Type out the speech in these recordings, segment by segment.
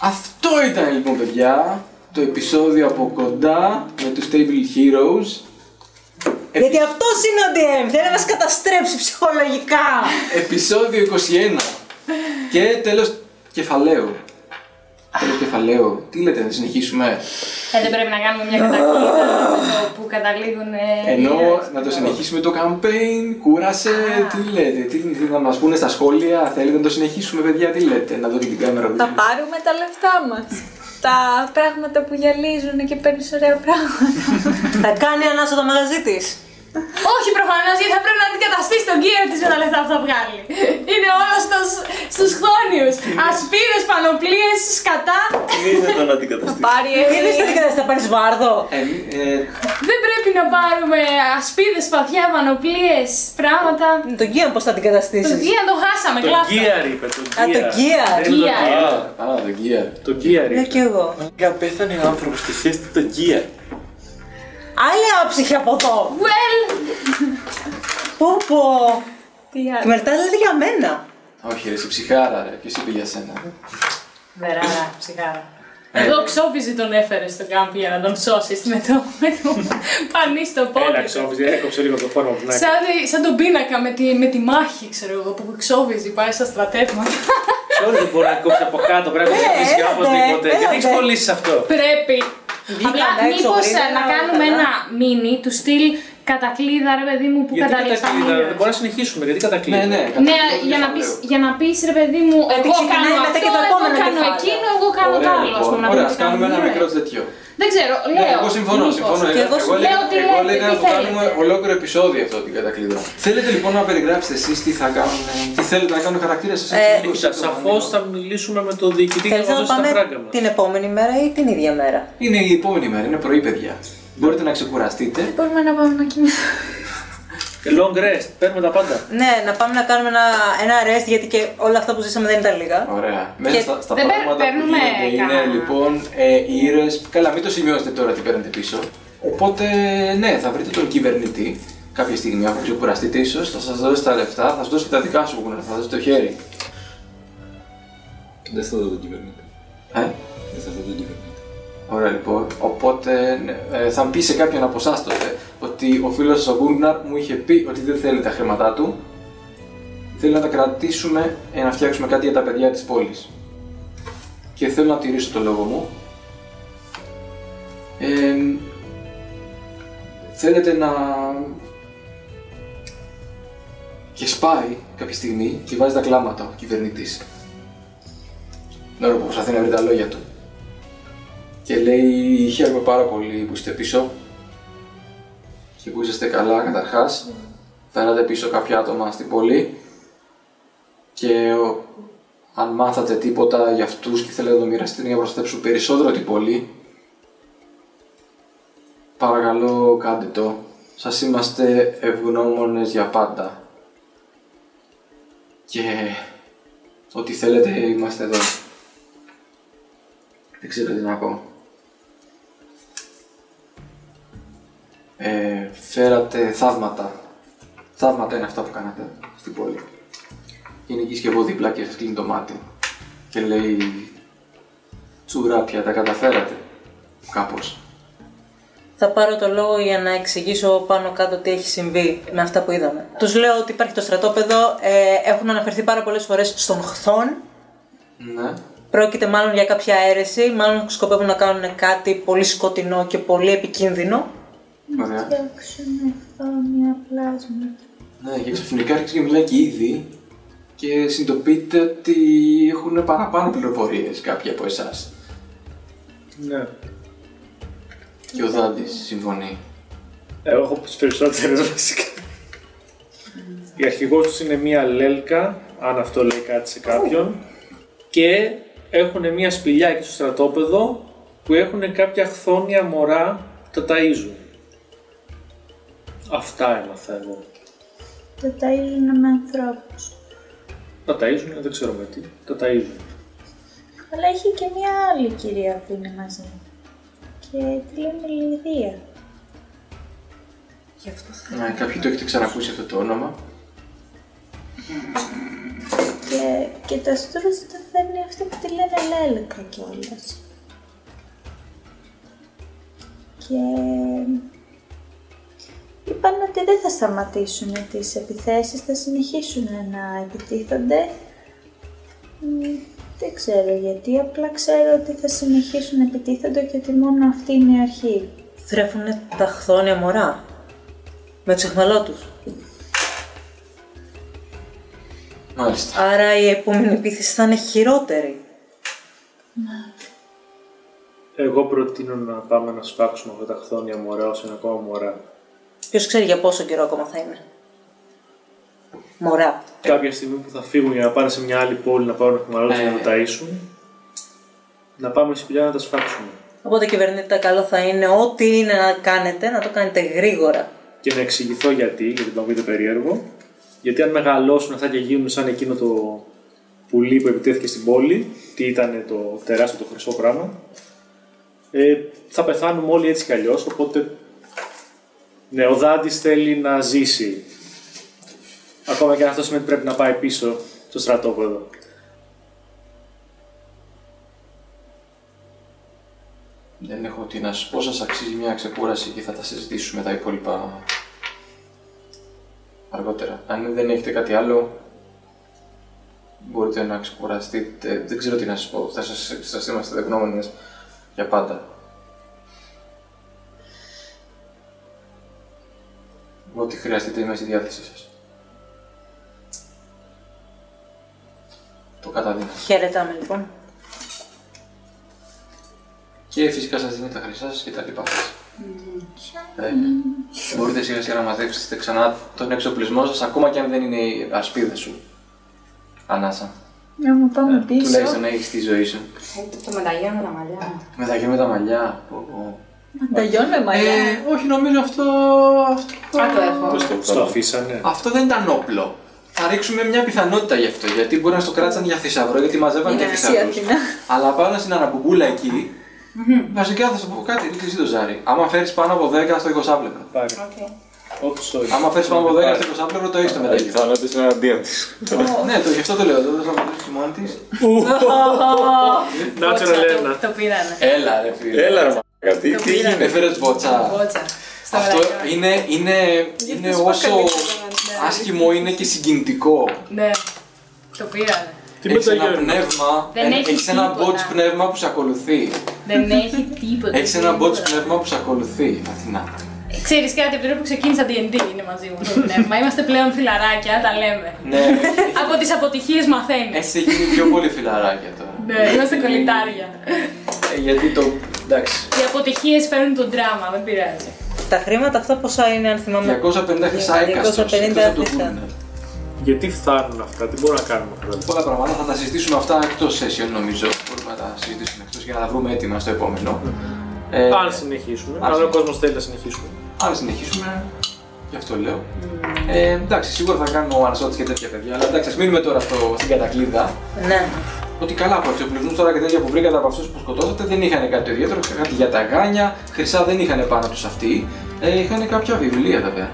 Αυτό ήταν λοιπόν παιδιά το επεισόδιο από κοντά με τους Table Heroes. Γιατί αυτός είναι ο DM, θέλει να μας καταστρέψει ψυχολογικά. Επεισόδιο 21. Και τέλος κεφαλαίου. Τέλος κεφαλαίου. Τι λέτε, να συνεχίσουμε; Ε, δεν πρέπει να κάνουμε μια κατακλείδα εδώ που καταλήγουν. ε, Ενώ ήρωες. να το συνεχίσουμε το campaign, κούρασε, τι λέτε, τι, τι να μας πούνε στα σχόλια, θέλετε να το συνεχίσουμε παιδιά, τι λέτε, να δω και την κάμερα. Θα πάρουμε τα λεφτά μας. Τα πράγματα που γυαλίζουν και παίρνεις ωραία πράγματα. θα κάνει ανάσα το μαγαζί της. Όχι προφανώς γιατί θα πρέπει να αντικαταστήσει τον κύριο της με τα λεφτά που θα βγάλει. Είναι όλος στους χρόνιου. Ασπίδες, πανοπλίες, σκατά. Είναι το να αντικαταστήσει. Πάρει Τι είναι στην δικασία, θα πάρεις βάρδο. Ε, ε, Δεν πρέπει να πάρουμε ασπίδες, σπαθιά, πανοπλίες, πράγματα. Το Gear πώς θα την Το καταστήσεις. Γεια το χάσαμε, Το κλάστα. Gear είπε, το Α, το Gear. Δεν είναι το Gear. Gear. α, το gear. Το Gear Ναι είπε. και εγώ. Για πέθανε ο άνθρωπος και χέστη το Gear. Άλλη άψυχη από εδώ. Well, Πω πω. Τι Και άλλο. μετά λέτε για μένα. Όχι ρε, εσύ ψυχάρα ρε, ποιος είπε για σένα; Βεράρα, ψυχάρα. Εδώ ξόφιζη τον έφερε στο κάμπι για να τον σώσεις με το, με το πανί στο πόδι. Έλα, του. ξόφιζε, έκοψε λίγο το φόρμα που να Σαν, σαν τον πίνακα με τη, με τη μάχη, ξέρω εγώ, που ξόβιζει, πάει στα στρατεύματα. Όλοι δεν μπορεί να κόψει από κάτω, πρέπει να κόψει έλατε, οπωσδήποτε. Γιατί έλατε. έχει κολλήσει σε αυτό; Πρέπει. Βγήκαμε Απλά έξω μήπως ε, γρήγορα, να κάνουμε καλά. ένα μίνι του στυλ κατακλείδα, ρε παιδί μου, που Γιατί καταλήξαμε. κατακλείδα, δεν μπορεί να συνεχίσουμε. Γιατί κατακλείδα. Ναι, ναι, Ναι, κατάλαβα, για να, το πεις, κεφαλαίο. για να πεις ρε παιδί μου, Γιατί εγώ ξεκινάει κάνω μετά αυτό, και το εγώ επόμενο κάνω κεφάλαιο. εκείνο, εγώ κάνω το Ωραία, άλλο. ας λοιπόν. πούμε, να Ωραία, δούμε ας τι κάνουμε ένα κάνουμε. μικρό τέτοιο. Δεν ξέρω, Ναι, λέω. εγώ συμφωνώ, μήπως. συμφωνώ. Και εγώ Εγώ, λέω λέω, τι εγώ λέτε, έλεγα τι να το κάνουμε θέλετε. ολόκληρο επεισόδιο αυτό την κατακλείδα. Θέλετε λοιπόν να περιγράψετε εσείς τι θα κάνουν, τι θέλετε να κάνουν οι χαρακτήρες σας. Ε, Σαφώς θα μιλήσουμε με τον διοικητή και Θέλεις θα να μας το δώσει τα πάμε φράγκα μας. την επόμενη μέρα ή την ίδια μέρα; Είναι η επόμενη μέρα, είναι πρωί, παιδιά. Μπορείτε να ξεκουραστείτε. Μπορούμε να πάμε να κοιμηθούμε. Long rest, παίρνουμε τα πάντα. Ναι, να πάμε να κάνουμε ένα, ένα rest γιατί και όλα αυτά που ζήσαμε δεν ήταν λίγα. Ωραία. Μέσα Και στα, στα δεν παίρ- πράγματα που παίρνουμε γίνονται είναι κανένα. λοιπόν ε, οι ήρωες... Καλά, μην το σημειώσετε τώρα τι παίρνετε πίσω. Οπότε, ναι, θα βρείτε τον κυβερνητή κάποια στιγμή, αφού ξεκουραστείτε ίσως, θα σας δώσει τα λεφτά, θα σας δώσει και τα δικά σου γούνα, θα δώσει το χέρι. Δεν θα δω τον κυβερνήτη. Ε; Δεν θα δω τον κυβερνήτη. Ωραία λοιπόν. Οπότε ναι, ε, θα πει σε κάποιον από εσάς τότε ότι ο φίλος σας ο Γκούρναρ μου είχε πει ότι δεν θέλει τα χρήματά του. Θέλει να τα κρατήσουμε για να φτιάξουμε κάτι για τα παιδιά της πόλης. Και θέλω να τηρήσω το λόγο μου. Ε, θέλετε να. Και σπάει κάποια στιγμή και βάζει τα κλάματα ο κυβερνητής. Την ώρα που προσπαθεί να βρει τα λόγια του. Και λέει χαίρομαι πάρα πολύ που είστε πίσω και που είσαστε καλά καταρχάς. Φέρατε πίσω κάποια άτομα στην πόλη και ο- αν μάθατε τίποτα για αυτούς και θέλετε να το μοιραστείτε για να προστατέψουν περισσότερο την πόλη παρακαλώ κάντε το. Σας είμαστε ευγνώμονες για πάντα. Και ό,τι θέλετε είμαστε εδώ. Δεν ξέρω τι να πω. Ε, φέρατε θαύματα. Θαύματα είναι αυτά που κάνατε στην πόλη. Είναι εκεί και εγώ δίπλα και σας κλείνει το μάτι. Και λέει τσουράπια, τα καταφέρατε. Κάπως. Θα πάρω το λόγο για να εξηγήσω πάνω κάτω τι έχει συμβεί με αυτά που είδαμε. Τους λέω ότι υπάρχει το στρατόπεδο, ε, έχουν αναφερθεί πάρα πολλές φορές στον χθόν. Ναι. Πρόκειται μάλλον για κάποια αίρεση, μάλλον σκοπεύουν να κάνουν κάτι πολύ σκοτεινό και πολύ επικίνδυνο. Ωραία. Φτιάξουμε μια πλάσμα. Ναι, και ξαφνικά άρχισε και μιλάει και ήδη και συνειδητοποιείτε ότι έχουν παραπάνω πληροφορίες κάποιοι από εσάς. Ναι. Και ο Δάντης συμφωνεί. Εγώ έχω τι περισσότερες βασικά. Η αρχηγός τους είναι μία λέλκα, αν αυτό λέει κάτι σε κάποιον. Και έχουν μία σπηλιά εκεί στο στρατόπεδο που έχουν κάποια χθόνια μωρά τα ταΐζουν. Αυτά έμαθα εγώ. Το ταΐζουν με ανθρώπους. Τα ταΐζουν, δεν ξέρω με τι. Τα ταΐζουν. Αλλά έχει και μια άλλη κυρία που είναι μαζί. Και τη λέμε Λιδία. Γι' αυτό θα... Ναι, κάποιοι το έχετε ξανακούσει αυτό το όνομα. Και, και τα στρούς τα φέρνει αυτή που τη λένε Λέλκα κιόλας. Και είπαν ότι δεν θα σταματήσουν τις επιθέσεις, θα συνεχίσουν να επιτίθονται. Μ, Δεν ξέρω γιατί, απλά ξέρω ότι θα συνεχίσουν να επιτίθονται και ότι μόνο αυτή είναι η αρχή. Θρέφουνε τα χθόνια μωρά. Με τους εχμαλώτους. Μάλιστα. Άρα η επόμενη επίθεση θα είναι χειρότερη. Εγώ προτείνω να πάμε να σφάξουμε αυτά τα χθόνια μωρά όσο είναι ακόμα μωρά. Ποιος ξέρει για πόσο καιρό ακόμα θα είναι. Μωρά. Κάποια στιγμή που θα φύγουν για να πάνε σε μια άλλη πόλη να πάρουν εχμαλώτες Ε. για να τα ταΐσουν, να πάμε στη σπηλιά να τα σφάξουμε. Οπότε κυβερνήτητα καλό θα είναι ό,τι είναι να κάνετε, να το κάνετε γρήγορα. Και να εξηγηθώ γιατί, γιατί θα μου πείτε περίεργο. Γιατί αν μεγαλώσουν αυτά και γίνουν σαν εκείνο το πουλί που επιτέθηκε στην πόλη, τι ήταν το τεράστιο το χρυσό πράγμα, ε, θα πεθάνουμε όλοι έτσι κι αλλιώς, οπότε ναι, ο Δάντης θέλει να ζήσει. Ακόμα και αν αυτός σημαίνει ότι πρέπει να πάει πίσω στο στρατόπεδο. Δεν έχω τι να σας πω, σας αξίζει μια ξεκούραση και θα τα συζητήσουμε τα υπόλοιπα αργότερα. Αν δεν έχετε κάτι άλλο, μπορείτε να ξεκουραστείτε. Δεν ξέρω τι να σας πω. Θα σα σας είμαστε δεγνώμενε για πάντα. Ό,τι χρειαστείτε είμαι στη διάθεσή σας. Το καταδίνω. Χαιρετάμε λοιπόν. Και φυσικά σας δίνει τα χρυσά σας και τα λοιπά σας. Ε, μπορείτε σιγά σιγά να μαζέψετε ξανά τον εξοπλισμό σας, ακόμα και αν δεν είναι η ασπίδα σου. Ανάσα. Να μου πάμε πίσω. Τουλάχιστον να έχεις τη ζωή σου. Ε, Το μεταγείο με τα μαλλιά. Μετά με τα μαλλιά. πω, πω. Μανταγιόν με μαλλιά. Ε, όχι, νομίζω αυτό. αυτό... Α, το έχω. Πώς το- Στο αφήσανε; Αυτό δεν ήταν όπλο. Θα ρίξουμε μια πιθανότητα γι' αυτό. Γιατί μπορεί να στο κράτησαν για θησαυρό, γιατί μαζεύαν και Είναι θησαυρούς. Αθήνα. Αλλά πάνω στην αναμπουμπούλα εκεί, βασικά θα σου πω κάτι, ρίξε εσύ το ζάρι. Άμα φέρεις πάνω από 10 στο 20 Πάρε. Οκ. Ό,τι στο Άμα φέρεις πάνω από 10 στο 20 το έχεις το μεταγείο. Θα είναι εναντίον της. ναι, το, γι' αυτό το λέω. Δεν θα μιλήσει μόνη της. Natural ένα. Το πήρανε. Έλα, ρε φίλε. Έλα ρε μαλάκα, τι, τι γίνεται. Έφερε μπότσα. Μπότσα. Στο Αυτό μεταγείο. είναι, είναι, είναι σου όσο είπα καλύτερα, ναι. άσχημο είναι και συγκινητικό. Ναι. Το πήρανε. Τι Έχεις ένα μεταγιώνει. πνεύμα, Δεν έχει έχεις ένα τίποτα. μπότς πνεύμα που σε ακολουθεί. Δεν έχει τίποτα. Έχεις ένα τίποτα. μπότς πνεύμα που σε ακολουθεί, Αθηνά. Ξέρεις κάτι, από την ώρα που ξεκίνησα D&D είναι μαζί μου το πνεύμα. Είμαστε πλέον φιλαράκια, τα λέμε. Ναι, Από τις αποτυχίες μαθαίνεις. έχει γίνει πιο πολύ φιλαράκια τώρα. Ναι, είμαστε κολλητάρια. Ε, γιατί το. Εντάξει. Οι αποτυχίες φέρνουν τον δράμα, δεν πειράζει. Τα χρήματα αυτά πόσα είναι αν θυμάμαι; 250 χρυσά έκαστος. 250 εκτός από το χρυσά. Google. Γιατί φτάνουν αυτά, τι μπορούμε να κάνουμε αυτά. Πολλά πράγματα θα τα συζητήσουμε αυτά εκτός session νομίζω. Μπορούμε να τα συζητήσουμε εκτός για να τα βρούμε έτοιμα στο επόμενο. Ε, Αν συνεχίσουμε, αν αν ο κόσμος θέλει να συνεχίσουμε. αν συνεχίσουμε, γι' αυτό λέω. Ε, εντάξει, σίγουρα θα κάνουμε ο Ανασώτη και τέτοια παιδιά, αλλά εντάξει, ας μείνουμε τώρα στο, στην κατακλείδα. Ναι. Ότι καλά από εξοπλισμού τώρα και τέτοια που βρήκατε από αυτούς που σκοτώσατε δεν είχαν κάτι ιδιαίτερο. Κάτι για τα γάνια, χρυσά δεν είχαν πάνω τους αυτοί. Ε, είχαν κάποια βιβλία βέβαια.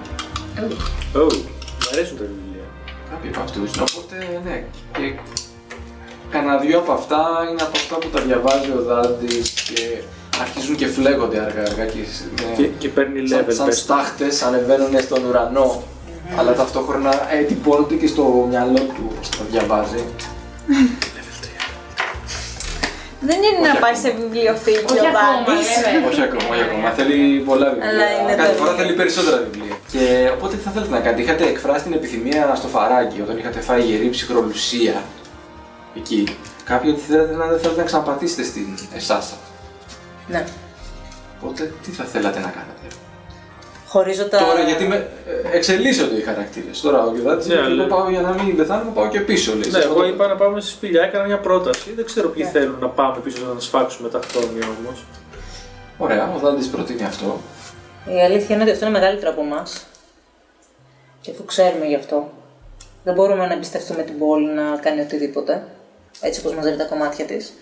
Oh, μου αρέσουν τα βιβλία. Κάποιοι από αυτούς. Οπότε ναι. Και κανένα δυο από αυτά είναι από αυτά που τα διαβάζει ο Δάντης και αρχίζουν και φλέγονται αργά-αργά και, ναι, Και, και παίρνει σαν, level σαν πες. στάχτες ανεβαίνουν στον ουρανο Αλλά ταυτόχρονα ε, τυπώνονται και στο μυαλό του όπως τα διαβάζει. Δεν είναι Όχι να πάει ακόμα. σε βιβλιοφίλιο Όχι ο ακόμα, Δάντης. λέμε. όχι ακόμα, όχι ακόμα. Θέλει πολλά βιβλία. Αλλά είναι Κάθε το φορά βιβλίο. θέλει περισσότερα βιβλία. Και οπότε τι θα θέλετε να κάνετε; Είχατε εκφράσει την επιθυμία στο φαράκι όταν είχατε φάει γερή ψυχρολουσία εκεί. Κάποιοι ότι θέλετε να, δεν θέλετε να ξαναπατήσετε στην εσάσα. ναι. Οπότε τι θα θέλατε να κάνετε; Χωρίζω τα. Τώρα γιατί με, ε, εξελίσσονται οι χαρακτήρες. Τώρα ο Γιωδάτη Ναι, λέει: αλλά- Εγώ πάω για να μην πεθάνω, πάω και πίσω. Λέει, Ναι, Σε εγώ αυτό το- είπα να πάμε στη σπηλιά, έκανα μια πρόταση. Δεν ξέρω ποιοι θέλουν να πάμε πίσω να σφάξουμε τα χτόνια όμως. Ωραία, ο Δάντης προτείνει αυτό. Η αλήθεια είναι ότι αυτό είναι μεγαλύτερο από εμάς. Και αφού ξέρουμε γι' αυτό, δεν μπορούμε να εμπιστευτούμε την πόλη να κάνει οτιδήποτε. Έτσι όπως μαζεύει τα κομμάτια της.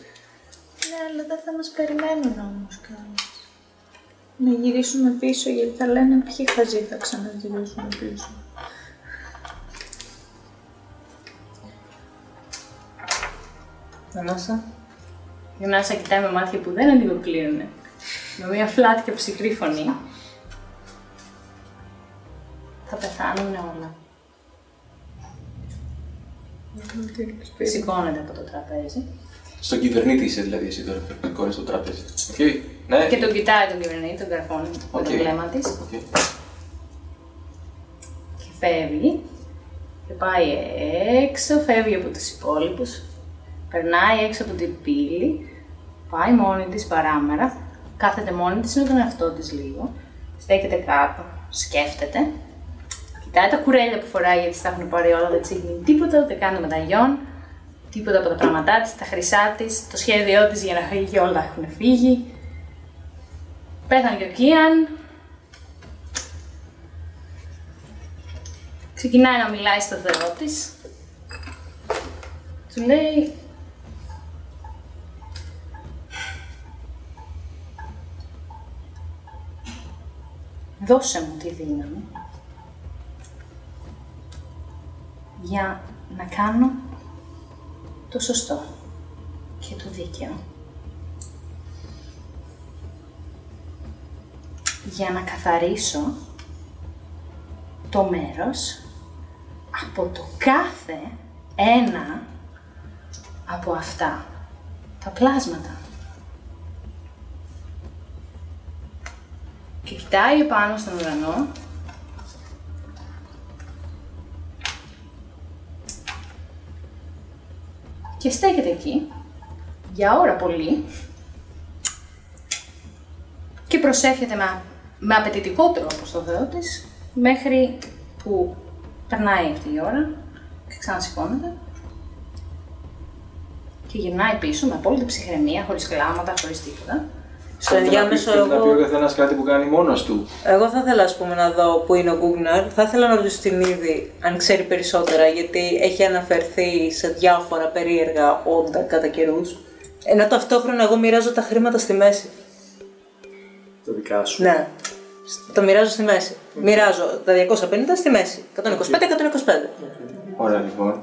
Ναι, αλλά δεν θα μας περιμένουν όμως κανείς. Να γυρίσουμε πίσω γιατί θα λένε ποιοι χαζοί θα ξαναγυρίσουν πίσω. Ανάσα. Η Νάσα κοιτάει με μάτια που δεν ανοιγοκλείουνε. Με μια flat και ψυχρή φωνή. Θα πεθάνουν όλα. Σηκώνεται από το τραπέζι Στον κυβερνήτη είσαι δηλαδή εσύ τώρα. Σηκώνεις στο τραπέζι. Οκ. Ναι. και τον κοιτάει τον κυβερνήτη, τον καρφώνει με Οκ. το βλέμμα της Οκ. και φεύγει και πάει έξω, φεύγει από τους υπόλοιπους, περνάει έξω από την πύλη, πάει μόνη της παράμερα, κάθεται μόνη της με τον εαυτό της λίγο, στέκεται κάτω, σκέφτεται, κοιτάει τα κουρέλια που φοράει γιατί τα έχουν πάρει όλα, δεν της έχει μείνει τίποτα, ούτε καν το μεταγιόν, τίποτα από τα πράγματά της, τα χρυσά της, το σχέδιό της για να φύγει όλα έχουν φύγει. Πέθανε και ο Κίαν, Ξεκινάει να μιλάει στο Θεό της. Του λέει... Δώσε μου τη δύναμη για να κάνω το σωστό και το δίκαιο. Για να καθαρίσω το μέρος από το κάθε ένα από αυτά τα πλάσματα. Και κοιτάει επάνω στον ουρανό και στέκεται εκεί για ώρα πολύ και προσεύχεται με, με απαιτητικό τρόπο στο Θεό της μέχρι που περνάει αυτή η ώρα και ξανασηκώνεται και γυρνάει πίσω με απόλυτη ψυχραιμία, χωρίς κλάματα, χωρίς τίποτα. Στο ενδιάμεσο Θέλει να πει ο εγώ, καθένας κάτι που κάνει μόνος του. εγώ θα ήθελα ας πούμε να δω που είναι ο Γκούγναρ. Θα ήθελα να ρωτήσω την είδη αν ξέρει περισσότερα γιατί έχει αναφερθεί σε διάφορα περίεργα όντα κατά καιρούς. Ενώ ταυτόχρονα εγώ μοιράζω τα χρήματα στη μέση. Τα δικά σου. Ναι. Το μοιράζω στη μέση. Μοιράζω τα 250 στη μέση. 125-125. Ωραία λοιπόν.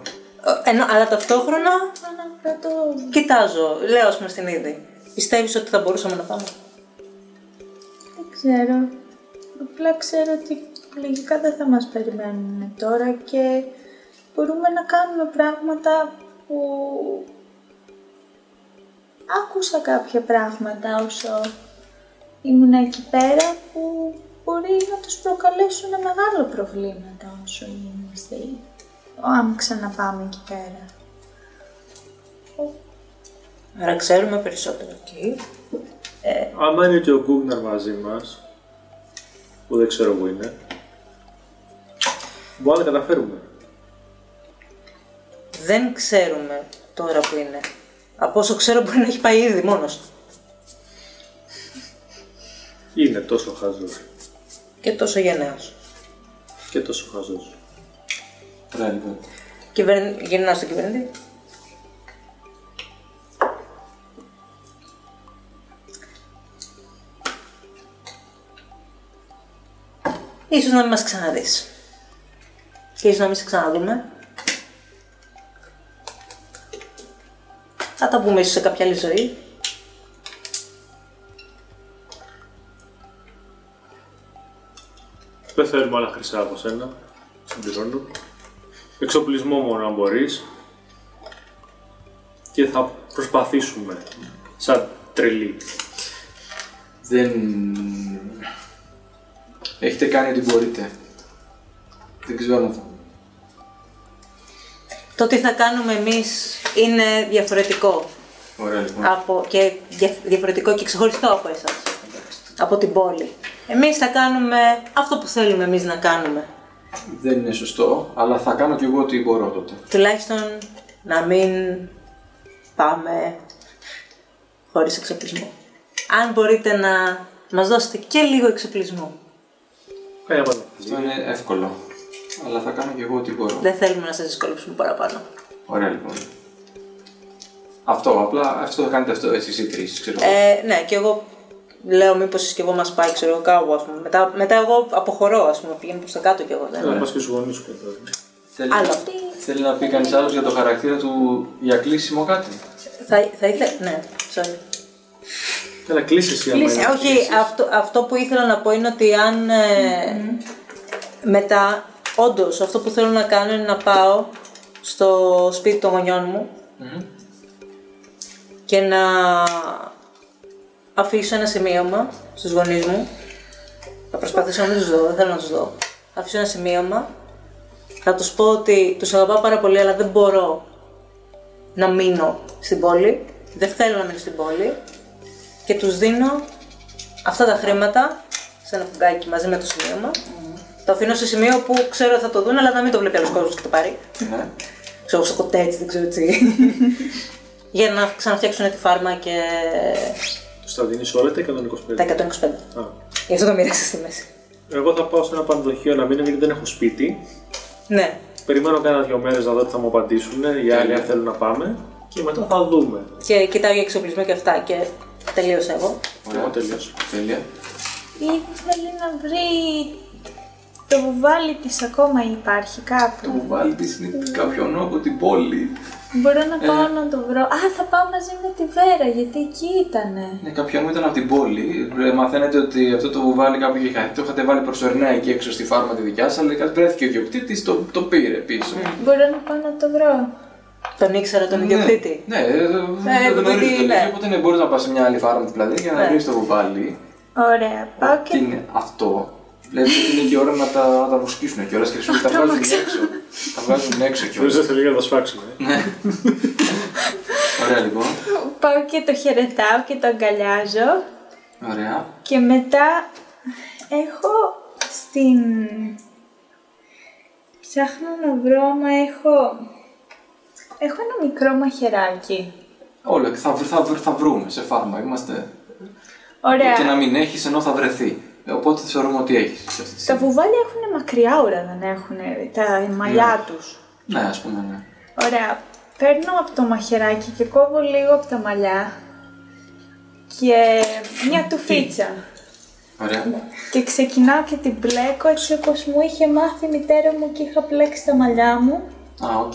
Ε, Ενώ, αλλά ταυτόχρονα Ανακρατώ. κοιτάζω, λέω ας πούμε στην είδη. Πιστεύεις ότι θα μπορούσαμε να πάμε; Δεν ξέρω. Απλά ξέρω ότι λογικά δεν θα μας περιμένουν τώρα και μπορούμε να κάνουμε πράγματα που... Άκουσα κάποια πράγματα όσο ήμουν εκεί πέρα που μπορεί να τους προκαλέσουν μεγάλο προβλήματα όσο είμαστε αν ξαναπάμε εκεί πέρα. Άρα ξέρουμε περισσότερο. Okay. Άμα είναι και ο Γκούγναρ μαζί μας, που δεν ξέρω που είναι, μπορεί να τα καταφέρουμε. Δεν ξέρουμε τώρα που είναι. Από όσο ξέρω μπορεί να έχει πάει ήδη μόνος του. Είναι τόσο χαζός Και τόσο γενναίος. και τόσο χαζός. Ωραία λοιπόν. Κυβερν... Γυρνάω στον κυβερνήτη. Ίσως να μην μας ξαναδείς. Και ίσως να μην σε ξαναδούμε. Θα τα πούμε ίσως σε κάποια άλλη ζωή. Δεν θέλουμε άλλα χρυσά από σένα. Συμπληρώνω. Εξοπλισμό μόνο αν μπορείς. Και θα προσπαθήσουμε. Σαν τρελή. Δεν... Έχετε κάνει ό,τι μπορείτε. Δεν ξέρω αν θα... Το τι θα κάνουμε εμείς είναι διαφορετικό. Ωραία λοιπόν. από, και δια- διαφορετικό και ξεχωριστό από εσάς. Από την πόλη. Εμείς θα κάνουμε αυτό που θέλουμε εμείς να κάνουμε. Δεν είναι σωστό, αλλά θα κάνω κι εγώ ό,τι μπορώ τότε. Τουλάχιστον να μην πάμε χωρίς εξοπλισμό. Αν μπορείτε να μας δώσετε και λίγο εξοπλισμό. Κάνε πάντα. Αυτό είναι εύκολο. Αλλά θα κάνω κι εγώ ό,τι μπορώ. Δεν θέλουμε να σας δυσκολέψουμε παραπάνω. Ωραία λοιπόν. Αυτό, απλά αυτό θα κάνετε αυτό εσείς οι τρεις, ξέρω. Ε, ναι, και εγώ λέω μήπως και εγώ μας πάει, ξέρω εγώ κάπου, ας πούμε. Μετά, μετά εγώ αποχωρώ, ας πούμε, πηγαίνω προς τα κάτω κι εγώ. Δεν Να πας και στους γονείς σου και τώρα. Θέλει, άλλο. θέλει να πει κανείς άλλος για το χαρακτήρα του για κλείσιμο κάτι; Θα, θα ήθελα. Ναι, sorry. Έλα, κλείσει εσύ άμα Ε, είναι να όχι, κλείσεις. αυτό, αυτό που ήθελα να πω είναι ότι αν ε, μετά, όντως, αυτό που θέλω να κάνω είναι να πάω στο σπίτι των γονιών μου και να αφήσω ένα σημείωμα στους γονείς μου. Θα προσπαθήσω να μην τους δω, δεν θέλω να τους δω. Θα αφήσω ένα σημείωμα. Θα τους πω ότι τους αγαπάω πάρα πολύ, αλλά δεν μπορώ να μείνω στην πόλη. Δεν θέλω να μείνω στην πόλη. Και τους δίνω αυτά τα χρήματα σε ένα φουγκάκι μαζί με το σημείωμα. Το αφήνω σε σημείο που ξέρω ότι θα το δουν, αλλά να μην το βλέπει άλλος κόσμος και το πάρει. Ναι. Ξέρω στο κοτέτσι, δεν ξέρω τι. Για να ξαναφτιάξουν τη φάρμα και Τους τα δίνεις όλα τα 125. τα 125. Α. Γι' αυτό το μοίραξα στη μέση. Εγώ θα πάω σε ένα πανδοχείο ένα μήνα γιατί δεν έχω σπίτι. Ναι. Περιμένω κάνα δύο μέρες να δω τι θα μου απαντήσουν. Οι άλλοι αν θέλουν να πάμε. Και μετά θα δούμε. Και κοιτάω για εξοπλισμό και αυτά και τελείωσα εγώ. Εγώ τελείωσα. Τέλεια. Ή θέλει να βρει το βουβάλι της ακόμα υπάρχει Το κάπου. κουβάλι της είναι κάποιον από την πόλη. Μπορώ να πάω να το βρω. Α, θα πάω μαζί με τη Βέρα, γιατί εκεί ήτανε. Ναι, κάποιον μου ήταν από την πόλη. Ε, Μαθαίνετε ότι αυτό το βουβάλι κάπου είχε χαθεί. Το είχατε βάλει προσωρινά εκεί έξω στη φάρμα τη δικιά σας, αλλά κάτι βρέθηκε ο ιδιοκτήτης, το, το πήρε πίσω. Μπορώ να πάω να το βρω. Τον ήξερα τον ιδιοκτήτη. Ναι, ναι, δεν επειδή, γνωρίζω το ναι. ίδιο, οπότε ναι, μπορείς να πας σε μια άλλη φάρμα δηλαδή για να Ναι. βρει το βουβάλι. Ωραία, πάω Τι και είναι αυτό; Βλέπετε ότι είναι και ώρα να τα, να τα βοσκήσουν κιόλας και σου τα βγάζουν έξω. Τα βγάζουν έξω Θέλω κιόλας. σε λίγο να τα σπάξουμε. Ναι. Ωραία λοιπόν. πάω και το χαιρετάω και το αγκαλιάζω. Ωραία. Και μετά έχω στην... Ψάχνω να βρω, μα έχω... Έχω ένα μικρό μαχαιράκι. Όλα θα, βρ- θα, βρ- θα βρούμε σε φάρμα. Είμαστε. Ωραία. Και να μην έχεις ενώ θα βρεθεί. Ε, Οπότε θεωρούμε ότι έχεις. Τα βουβάλια έχουν μακριά ουρά, δεν έχουν τα μαλλιά τους. Ναι, ας πούμε, ναι. Ωραία. Παίρνω από το μαχαιράκι και κόβω λίγο από τα μαλλιά και μια τουφίτσα. Ωραία. Και ξεκινάω και την πλέκω έτσι όπως μου είχε μάθει η μητέρα μου και είχα πλέξει τα μαλλιά μου. Α, οκ.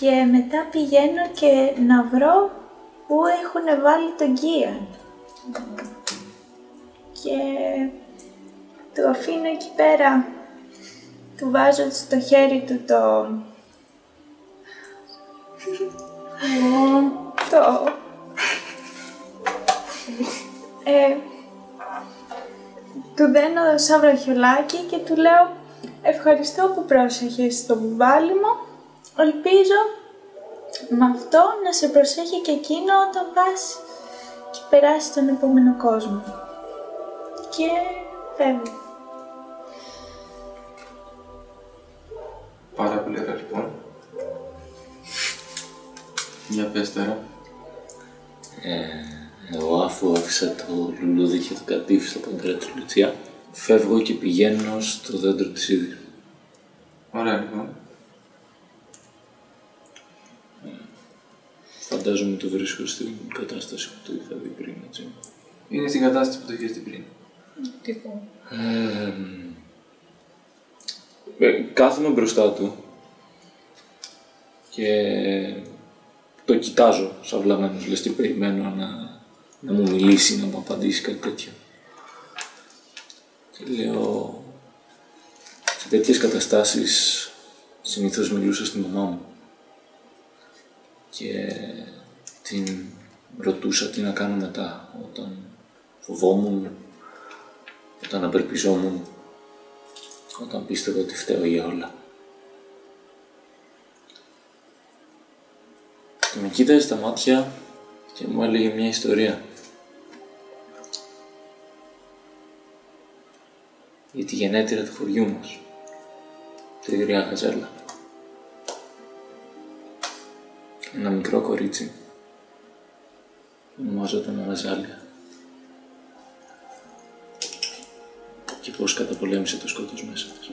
Και μετά πηγαίνω και να βρω πού έχουν βάλει τον Γκίαν. Και του αφήνω εκεί πέρα. Του βάζω στο χέρι του το... το... Ε, του δένω σαν βραχιολάκι και του λέω ευχαριστώ που πρόσεχες το μπουβάλι μου. Ελπίζω με αυτό να σε προσέχει και εκείνο όταν πας και περάσεις στον επόμενο κόσμο. Και φεύγω. Πάρα πολύ ωραία λοιπόν. Για πες τώρα. Ε, εγώ αφού άφησα το λουλούδι και το κατήφι στο παντρέ της Λουτσιά, φεύγω και πηγαίνω στο δέντρο της ίδιας. Ωραία λοιπόν. Φαντάζομαι το βρίσκω στην κατάσταση που το είχα δει πριν, έτσι. Είναι στην κατάσταση που το είχες δει πριν. Ε, κάθομαι μπροστά του και το κοιτάζω σαν βλαμμένος, λες και περιμένω να, να μου μιλήσει, να μου απαντήσει κάτι τέτοιο. Και λέω, σε τέτοιες καταστάσεις συνήθως μιλούσα στη μαμά μου και την ρωτούσα τι να κάνω μετά όταν φοβόμουν, όταν απελπιζόμουν όταν πίστευα ότι φταίω για όλα. Και με κοίταζε στα μάτια και μου έλεγε μια ιστορία. Για τη γενέτειρα του χωριού μας. Τη γριά γαζέλα. Ένα μικρό κορίτσι. Ονομάζονταν Αναζάλια. και πώς καταπολέμησε το σκότος μέσα της.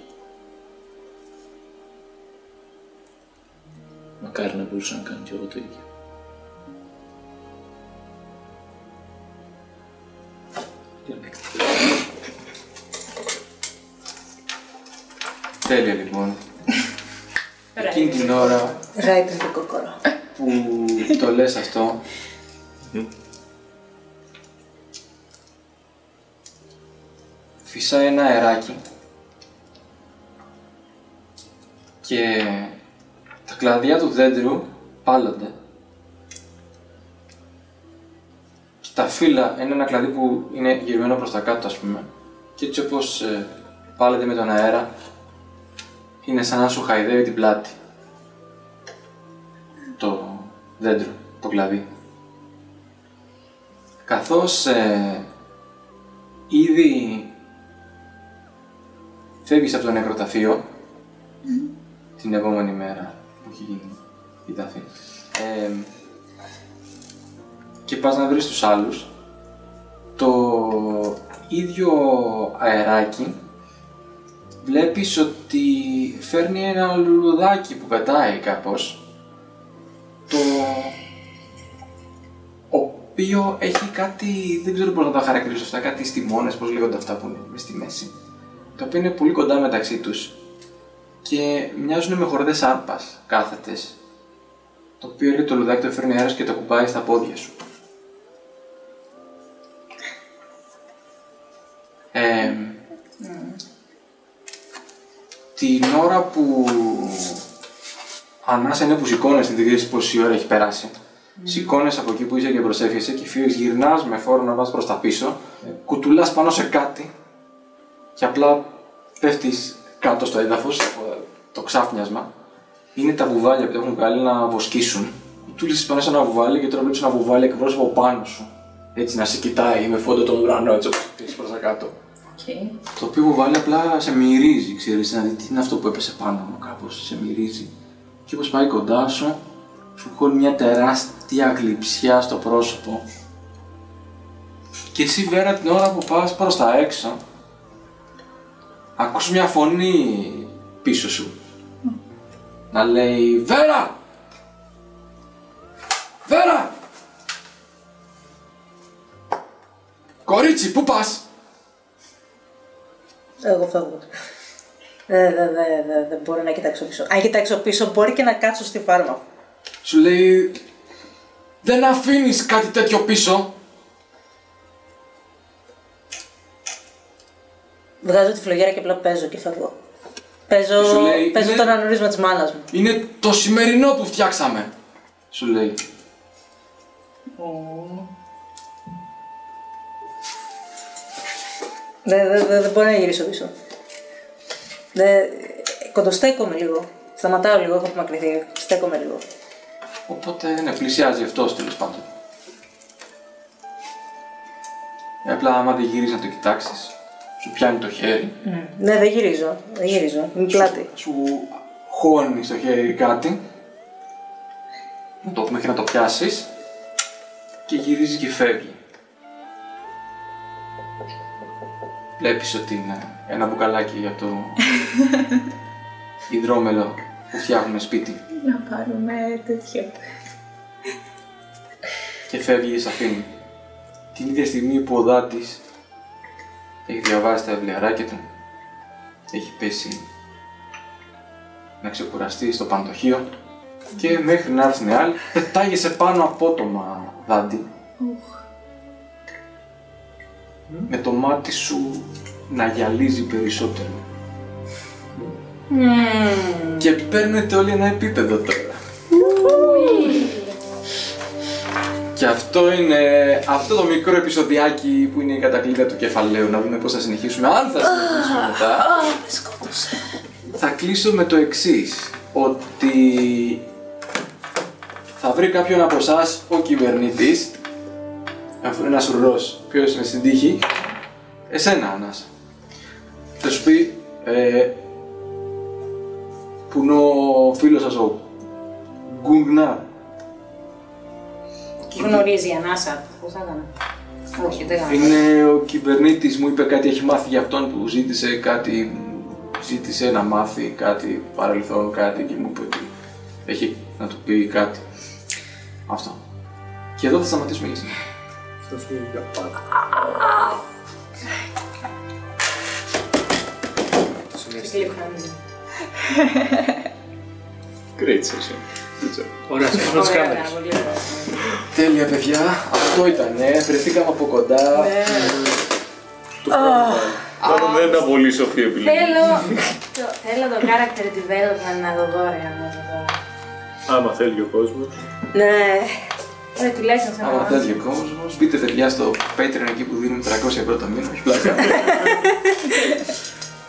Μακάρι να μπορούσα να κάνω κι εγώ το ίδιο. Τέλεια λοιπόν. Εκείνη την ώρα Right in the κόκορο. Που το λες αυτό, φυσάει ένα αεράκι και τα κλαδιά του δέντρου πάλλονται και τα φύλλα είναι ένα κλαδί που είναι γυρμένο προς τα κάτω ας πούμε. Και έτσι όπως ε, πάλλεται με τον αέρα είναι σαν να σου χαϊδεύει την πλάτη δέντρο, το κλαδί. Καθώς ε, ήδη φεύγεις από το νεκροταφείο την επόμενη μέρα που έχει γίνει η ταφή ε, και πας να βρεις τους άλλους το ίδιο αεράκι βλέπεις ότι φέρνει ένα λουλουδάκι που πετάει κάπως το οποίο έχει κάτι, δεν ξέρω πώς να τα χαρακτηρίσω αυτά, κάτι στιμώνες, πώς λέγονται αυτά που είναι μες στη μέση τα οποία είναι πολύ κοντά μεταξύ τους και μοιάζουν με χορδές άρπας κάθετες το οποίο έρχεται το λουδάκι, το φέρνει αέρας και το κουμπάει στα πόδια σου. Ε, την ώρα που ανάσα είναι που σηκώνεσαι, δεν ξέρεις πόση ώρα έχει περάσει. Mm. Σηκώνεσαι από εκεί που είσαι και προσεύχεσαι και φύγεις, γυρνάς με φόρο να πας προς τα πίσω, κουτουλάς πάνω σε κάτι και απλά πέφτεις κάτω στο έδαφος το ξάφνιασμα. Είναι τα βουβάλια που τα έχουν βγάλει να βοσκήσουν. Κουτούλησες πάνω σε ένα βουβάλι και τώρα βλέπεις ένα βουβάλι εκπρόσωπο πάνω σου. Έτσι να σε κοιτάει με φόντο τον ουρανό, έτσι όπως προς τα κάτω. Okay. Το οποίο βουβάλι απλά σε μυρίζει, ξέρεις, να δει τι είναι αυτό που έπεσε πάνω μου κάπως, σε μυρίζει. Και όπως πάει κοντά σου, σου χώνει μια τεράστια γλυψιά στο πρόσωπο. Και εσύ Βέρα την ώρα που πας προς τα έξω, ακούς μια φωνή πίσω σου. Να λέει Βέρα! Βέρα! Κορίτσι, πού πας; Εγώ φεύγω. Δεν δε, δε, δε, δεν μπορώ να κοιτάξω πίσω. Αν κοιτάξω πίσω, μπορεί και να κάτσω στη φάρμα. Σου λέει Δεν αφήνεις κάτι τέτοιο πίσω. Βγάζω τη φλογέρα και απλά παίζω και φεύγω. Παίζω, Σου λέει, παίζω είναι- τον ανορίσμα της μάνας μου. Είναι το σημερινό που φτιάξαμε. Σου λέει. Δεν δε, δε, δεν μπορώ να γυρίσω πίσω. Δε, κοντοστέκομαι λίγο. Σταματάω λίγο, έχω απομακρυνθεί. Στέκομαι λίγο. Οπότε ναι, πλησιάζει αυτό τέλος πάντων. Ε, Απλά άμα δεν γυρίζεις να το κοιτάξεις, σου πιάνει το χέρι, Ναι, δεν γυρίζω. Δεν γυρίζω. Είμαι πλάτη. σου χώνει στο χέρι κάτι, να το, μέχρι να το πιάσεις και γυρίζει και φεύγει. Βλέπεις ότι είναι ένα μπουκαλάκι από το υδρόμελο που φτιάχνουμε σπίτι Να πάρουμε τέτοιο. και φεύγει σε αφήνει. Την ίδια στιγμή που ο Δάτης έχει διαβάσει τα βιβλιαράκια του, έχει πέσει να ξεκουραστεί στο παντοχείο και μέχρι να έρθουν οι άλλοι πετάγεσαι πάνω απότομα Δάντη με το μάτι σου να γυαλίζει περισσότερο. Και παίρνετε όλοι ένα επίπεδο τώρα. Και αυτό είναι αυτό το μικρό επεισοδιάκι που είναι η κατακλείδα του κεφαλαίου. Να δούμε πώς θα συνεχίσουμε. Αν θα συνεχίσουμε μετά. Θα κλείσω με το εξής Ότι θα βρει κάποιον από εσάς ο κυβερνήτης αφού είναι ένας ουρρός. Ποιος είναι στην τύχη; Εσένα, Ανάσα. Θα σου πει ε, που είναι ο φίλος σας ο Γκουγνάρ. Γνωρίζει η Ανάσα. Πώς θα έκανα. Όχι, δεν έκανα. Είναι ο κυβερνήτης μου είπε κάτι έχει μάθει για αυτόν που ζήτησε κάτι, ζήτησε να μάθει κάτι παρελθόν κάτι και μου είπε ότι έχει να του πει κάτι. Αυτό. Και εδώ θα σταματήσουμε για σήμερα. Αυτό σου είναι για πάντα. Λίγο χαμηλή. Great session. Ωραία, σκέφτομαι τις Ωραία, κάμερες. πολύ ωραία. Τέλεια, παιδιά. Αυτό ήταν. Βρεθήκαμε από κοντά. Τώρα δεν ήταν πολύ σοφή επιλογή. Θέλω το, θέλω το character development να το δω, ρε, να το δω. Άμα θέλει ο κόσμος. Ναι. Ωραία, τουλάχιστον σαν Άμα να θέλει ο κόσμος, μπείτε παιδιά στο Patreon εκεί που δίνουμε 300 ευρώ το μήνα. Όχι πλάκα.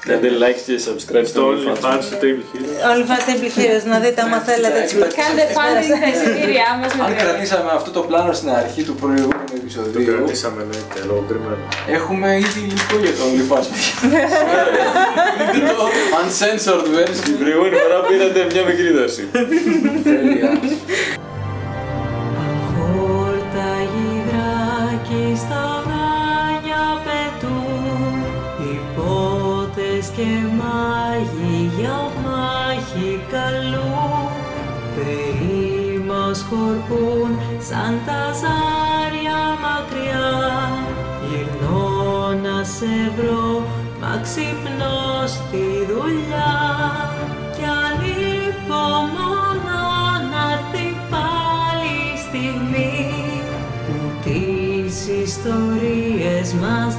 Κάντε like και subscribe Στο στο OnlyFans OnlyFans. του Table Heroes. Όλοι φάτε Heroes να δείτε άμα θέλετε τις εντάξει. Κάντε funding στα εισιτήριά μας με Αν τρία. κρατήσαμε αυτό το πλάνο στην αρχή του προηγούμενου Το επεισοδίου, κρατήσαμε, ναι, και λόγω κρυμμένο. έχουμε ήδη υλικό για το OnlyFans. Δείτε το uncensored Την version. προηγούμενη φορά πήρατε μια μικρή δόση. Τέλεια. σκορπούν σαν τα ζάρια μακριά γυρνώ να σε βρω μα ξυπνώ στη δουλειά κι ανήκω μόνο να έρθει πάλι η στιγμή που τις ιστορίες μας